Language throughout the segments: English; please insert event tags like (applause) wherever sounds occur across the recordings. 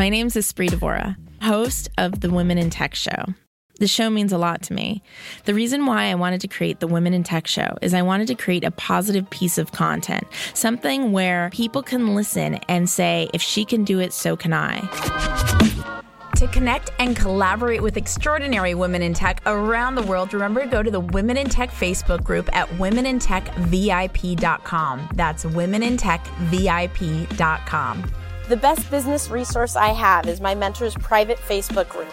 My name is Espree Devora, host of the Women in Tech Show. The show means a lot to me. The reason why I wanted to create the Women in Tech Show is I wanted to create a positive piece of content, something where people can listen and say, if she can do it, so can I. To connect and collaborate with extraordinary women in tech around the world, remember to go to the Women in Tech Facebook group at womenintechvip.com. That's womenintechvip.com. The best business resource I have is my mentor's private Facebook group.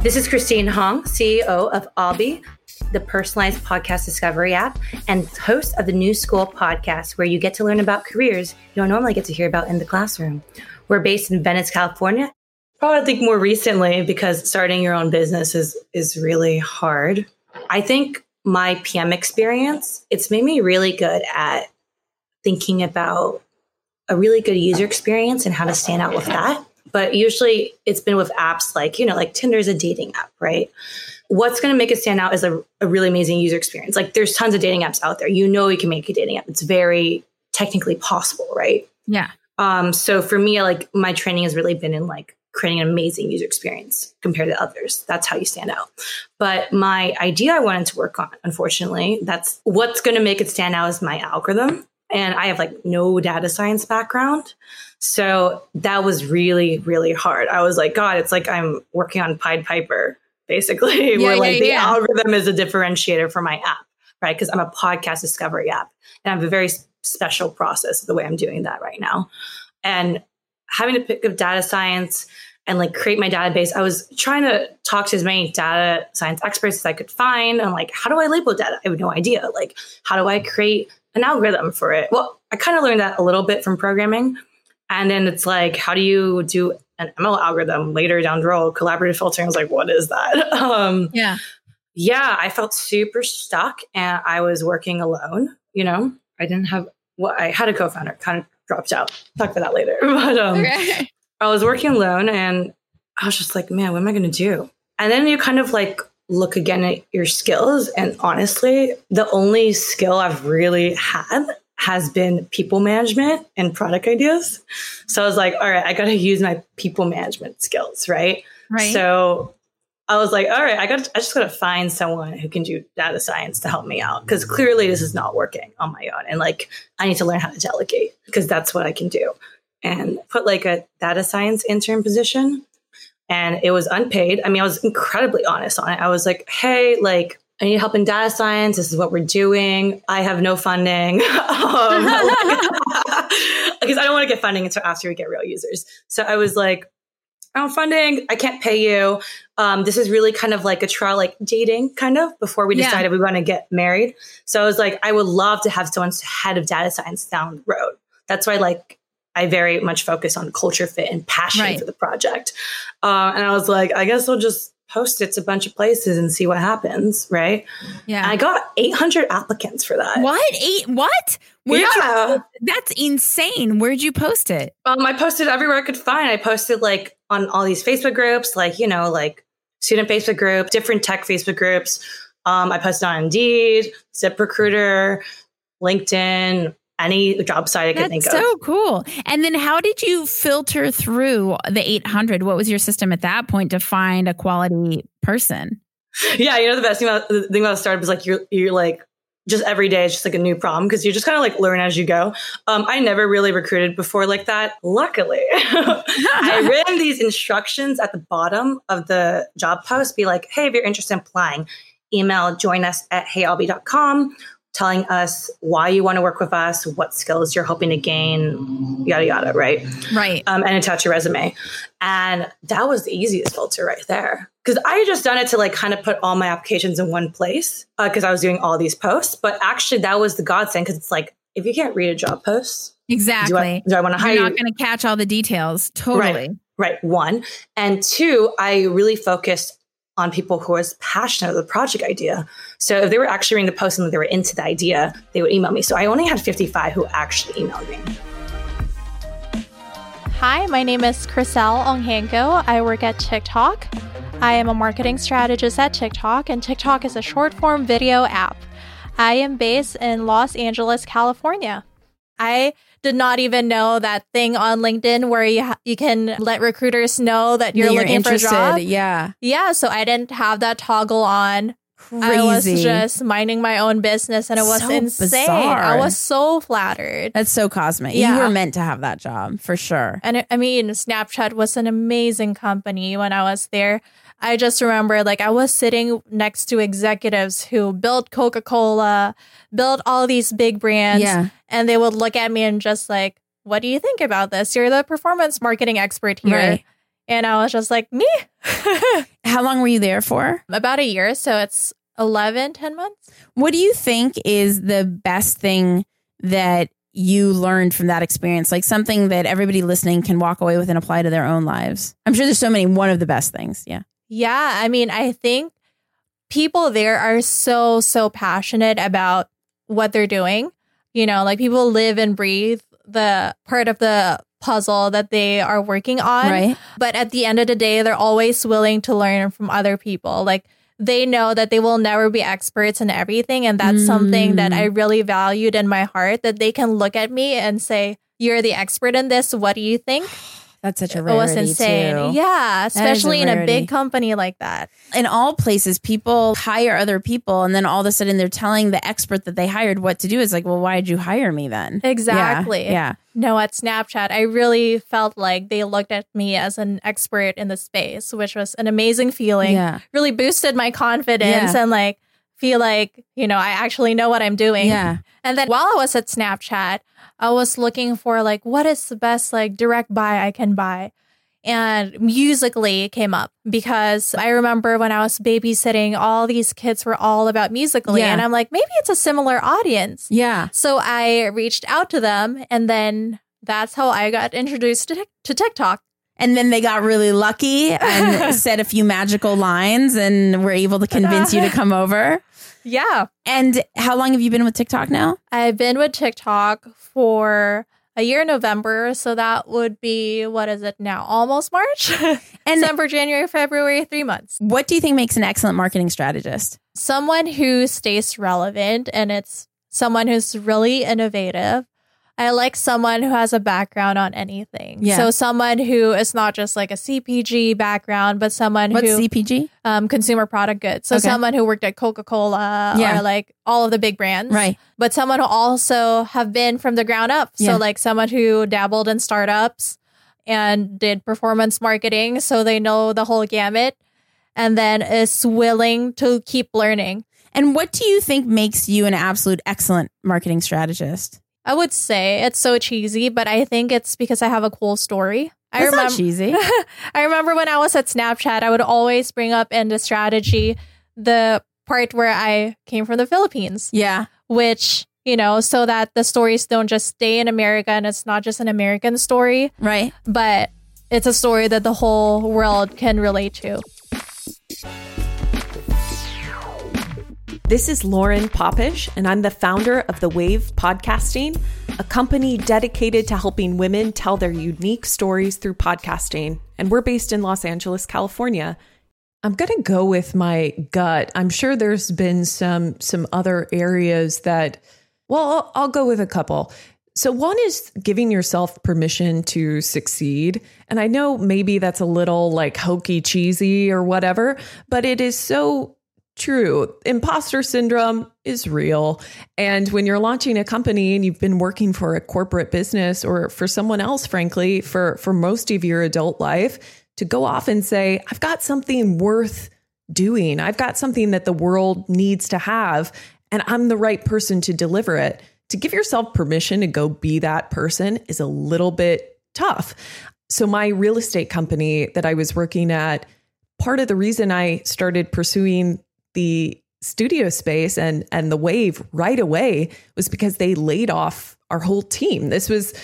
This is Christine Hong, CEO of Alby, the personalized podcast discovery app, and host of the New School podcast, where you get to learn about careers you don't normally get to hear about in the classroom. We're based in Venice, California. Probably, I think more recently because starting your own business is is really hard. I think my PM experience it's made me really good at thinking about a really good user experience and how to stand out with that but usually it's been with apps like, you know, like Tinder is a dating app, right? What's going to make it stand out is a, a really amazing user experience. Like there's tons of dating apps out there. You know, you can make a dating app. It's very technically possible, right? Yeah. Um, so for me, like my training has really been in like creating an amazing user experience compared to others. That's how you stand out. But my idea I wanted to work on, unfortunately, that's what's going to make it stand out is my algorithm. And I have like no data science background. So that was really, really hard. I was like, God, it's like I'm working on Pied Piper, basically, (laughs) yeah, where like yeah, the yeah. algorithm is a differentiator for my app, right? Because I'm a podcast discovery app and I have a very special process the way I'm doing that right now. And having to pick up data science and like create my database, I was trying to talk to as many data science experts as I could find. I'm like, how do I label data? I have no idea. Like, how do I create an algorithm for it? Well, I kind of learned that a little bit from programming, and then it's like, how do you do an ML algorithm later down the road? Collaborative filtering. I was like, what is that? (laughs) Um, yeah. Yeah. I felt super stuck and I was working alone. You know, I didn't have, well, I had a co founder, kind of dropped out. Talk about that later. (laughs) But um, okay. I was working alone and I was just like, man, what am I going to do? And then you kind of like look again at your skills. And honestly, the only skill I've really had has been people management and product ideas. So I was like, all right, I got to use my people management skills, right? Right. So I was like, all right, I got I just got to find someone who can do data science to help me out because clearly this is not working on my own and like I need to learn how to delegate because that's what I can do. And put like a data science intern position and it was unpaid. I mean, I was incredibly honest on it. I was like, "Hey, like I need help in data science. This is what we're doing. I have no funding because (laughs) um, (laughs) I don't want to get funding until after we get real users. So I was like, I don't funding. I can't pay you. Um, this is really kind of like a trial, like dating kind of before we decided yeah. we want to get married. So I was like, I would love to have someone's head of data science down the road. That's why like I very much focus on culture fit and passion right. for the project. Uh, and I was like, I guess I'll just post it to a bunch of places and see what happens, right? Yeah. And I got 800 applicants for that. What? Eight? What? Where'd yeah. You, that's insane. Where'd you post it? Um, I posted everywhere I could find. I posted like on all these Facebook groups, like, you know, like student Facebook group, different tech Facebook groups. Um, I posted on Indeed, ZipRecruiter, LinkedIn, any job site I could That's think of. So cool. And then how did you filter through the 800? What was your system at that point to find a quality person? Yeah, you know the best thing about the thing about a startup is like you're you're like just every day it's just like a new problem because you just kind of like learn as you go. Um, I never really recruited before like that. Luckily, (laughs) I (laughs) written these instructions at the bottom of the job post. Be like, hey, if you're interested in applying, email join us at heyalby.com telling us why you want to work with us, what skills you're hoping to gain, yada, yada, right? Right. Um, and attach your resume. And that was the easiest filter right there. Because I had just done it to like kind of put all my applications in one place because uh, I was doing all these posts. But actually, that was the godsend because it's like, if you can't read a job post, exactly. Do I, do I want to hire You're you? not going to catch all the details. Totally. Right. Right. One. And two, I really focused on people who was passionate about the project idea. So if they were actually reading the post and they were into the idea, they would email me. So I only had 55 who actually emailed me. Hi, my name is Chriselle Onghanko. I work at TikTok. I am a marketing strategist at TikTok, and TikTok is a short form video app. I am based in Los Angeles, California. I did not even know that thing on LinkedIn where you ha- you can let recruiters know that you're, you're looking interested. for a job. Yeah. Yeah, so I didn't have that toggle on. Crazy. I was just minding my own business, and it was So insane. bizarre. I was so flattered. That's so cosmic. Yeah. You were meant to have that job for sure. And it, I mean, Snapchat was an amazing company when I was there. I just remember like I was sitting next to executives who built Coca Cola, built all these big brands, Yeah. and they would look at me and just like, What do you think about this? You're the performance marketing expert here. Right. And I was just like, Me? (laughs) How long were you there for? About a year. So it's 11, 10 months. What do you think is the best thing that you learned from that experience? Like something that everybody listening can walk away with and apply to their own lives? I'm sure there's so many. One of the best things. Yeah. Yeah, I mean, I think people there are so so passionate about what they're doing. You know, like people live and breathe the part of the puzzle that they are working on. Right. But at the end of the day, they're always willing to learn from other people. Like they know that they will never be experts in everything and that's something that I mm. really valued in my heart that they can look at me and say, "You're the expert in this. What do you think?" That's such a It rarity was insane. too. Yeah, is a especially in a big company like that. in all places, people hire other people, and then all of a sudden they're telling the expert that they hired what to do. It's like, well, why did you hire me then? Yeah, Exactly. Yeah. No, at Snapchat, I really felt like they looked at me as an expert in the space, which was an amazing feeling. Yeah. Really boosted my confidence Yeah. and like feel like, you know, I actually know what I'm doing. Yeah. And then while I was at Snapchat, I was looking for like what is the best like direct buy I can buy. And Musical.ly came up because I remember when I was babysitting, all these kids were all about Musical.ly. Yeah. And I'm like, maybe it's a similar audience. Yeah. So I reached out to them, and then that's how I got introduced to, to TikTok. And then they got really lucky and (laughs) said a few magical lines and were able to convince you to come over. Yeah. And how long have you been with TikTok now? I've been with TikTok for a year in November. So that would be, what is it now? Almost March? (laughs) And December, January, February, three months. what do you think makes an excellent marketing strategist? Someone who stays relevant and it's someone who's really innovative. I like someone who has a background on anything. Yeah. So someone who is not just like a CPG background, but someone What's who CPG? um, consumer product goods. So Okay. someone who worked at Coca Cola Yeah. or like all of the big brands, Right. But someone who also have been from the ground up. So Yeah. like someone who dabbled in startups and did performance marketing, so they know the whole gamut, and then is willing to keep learning. And what do you think makes you an absolute excellent marketing strategist? I would say it's so cheesy, but I think it's because I have a cool story. I remember not cheesy. (laughs) I remember when I was at Snapchat, I would always bring up in the strategy the part where I came from the Philippines, yeah. which, you know, so that the stories don't just stay in America and it's not just an American story, Right. but it's a story that the whole world can relate to. This is Lauren Popish, and I'm the founder of The Wave Podcasting, a company dedicated to helping women tell their unique stories through podcasting. And we're based in Los Angeles, California. I'm going to go with my gut. I'm sure there's been some some other areas that well, I'll, I'll go with a couple. So one is giving yourself permission to succeed. And I know maybe that's a little like hokey cheesy or whatever, but it is so true. Imposter syndrome is real. And when you're launching a company and you've been working for a corporate business or for someone else, frankly, for, for most of your adult life, to go off and say, I've got something worth doing, I've got something that the world needs to have, and I'm the right person to deliver it. To give yourself permission to go be that person is a little bit tough. So, my real estate company that I was working at, part of the reason I started pursuing the studio space and and the wave right away was because they laid off our whole team. This was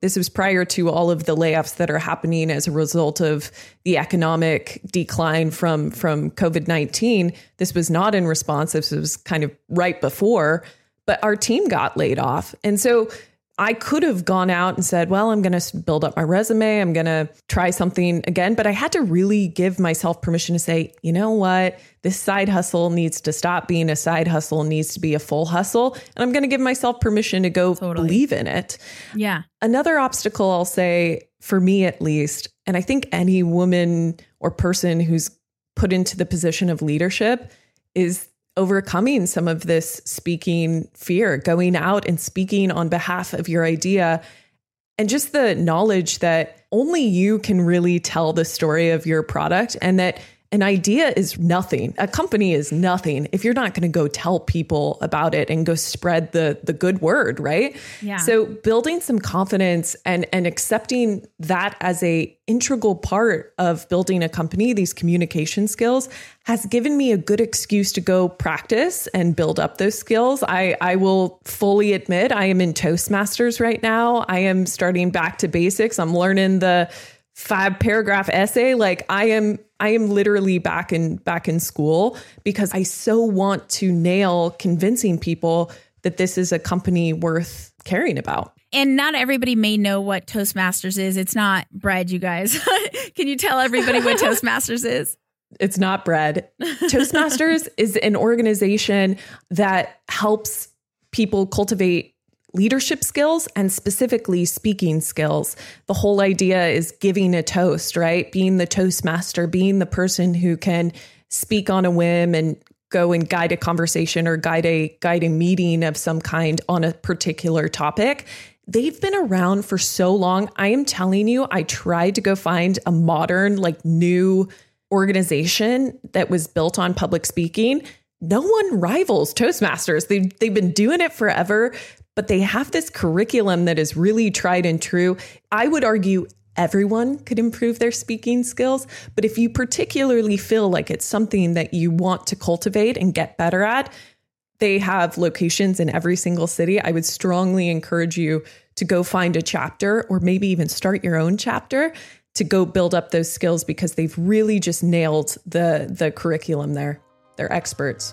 this was prior to all of the layoffs that are happening as a result of the economic decline from from COVID-19. This was not in response. This was kind of right before, but our team got laid off. And so I could have gone out and said, well, I'm going to build up my resume. I'm going to try something again. But I had to really give myself permission to say, you know what? This side hustle needs to stop being a side hustle, needs to be a full hustle. And I'm going to give myself permission to go totally. believe in it. Yeah. Another obstacle I'll say, for me at least, and I think any woman or person who's put into the position of leadership is overcoming some of this speaking fear, going out and speaking on behalf of your idea, and just the knowledge that only you can really tell the story of your product and that an idea is nothing. A company is nothing if you're not going to go tell people about it and go spread the the good word, right? Yeah. So building some confidence and and accepting that as a integral part of building a company, these communication skills has given me a good excuse to go practice and build up those skills. I I will fully admit I am in Toastmasters right now. I am starting back to basics. I'm learning the five paragraph essay like i am i am literally back in back in school because i so want to nail convincing people that this is a company worth caring about. And not everybody may know what toastmasters is. It's not bread you guys. (laughs) Can you tell everybody what (laughs) toastmasters is? It's not bread. (laughs) Toastmasters is an organization that helps people cultivate leadership skills and specifically speaking skills. The whole idea is giving a toast, right? Being the toastmaster, being the person who can speak on a whim and go and guide a conversation or guide a guide a meeting of some kind on a particular topic. They've been around for so long. I am telling you, I tried to go find a modern like new organization that was built on public speaking no one rivals Toastmasters. They've, they've been doing it forever but they have this curriculum that is really tried and true. I would argue everyone could improve their speaking skills, but if you particularly feel like it's something that you want to cultivate and get better at, they have locations in every single city. I would strongly encourage you to go find a chapter or maybe even start your own chapter to go build up those skills because they've really just nailed the the curriculum there. They're experts.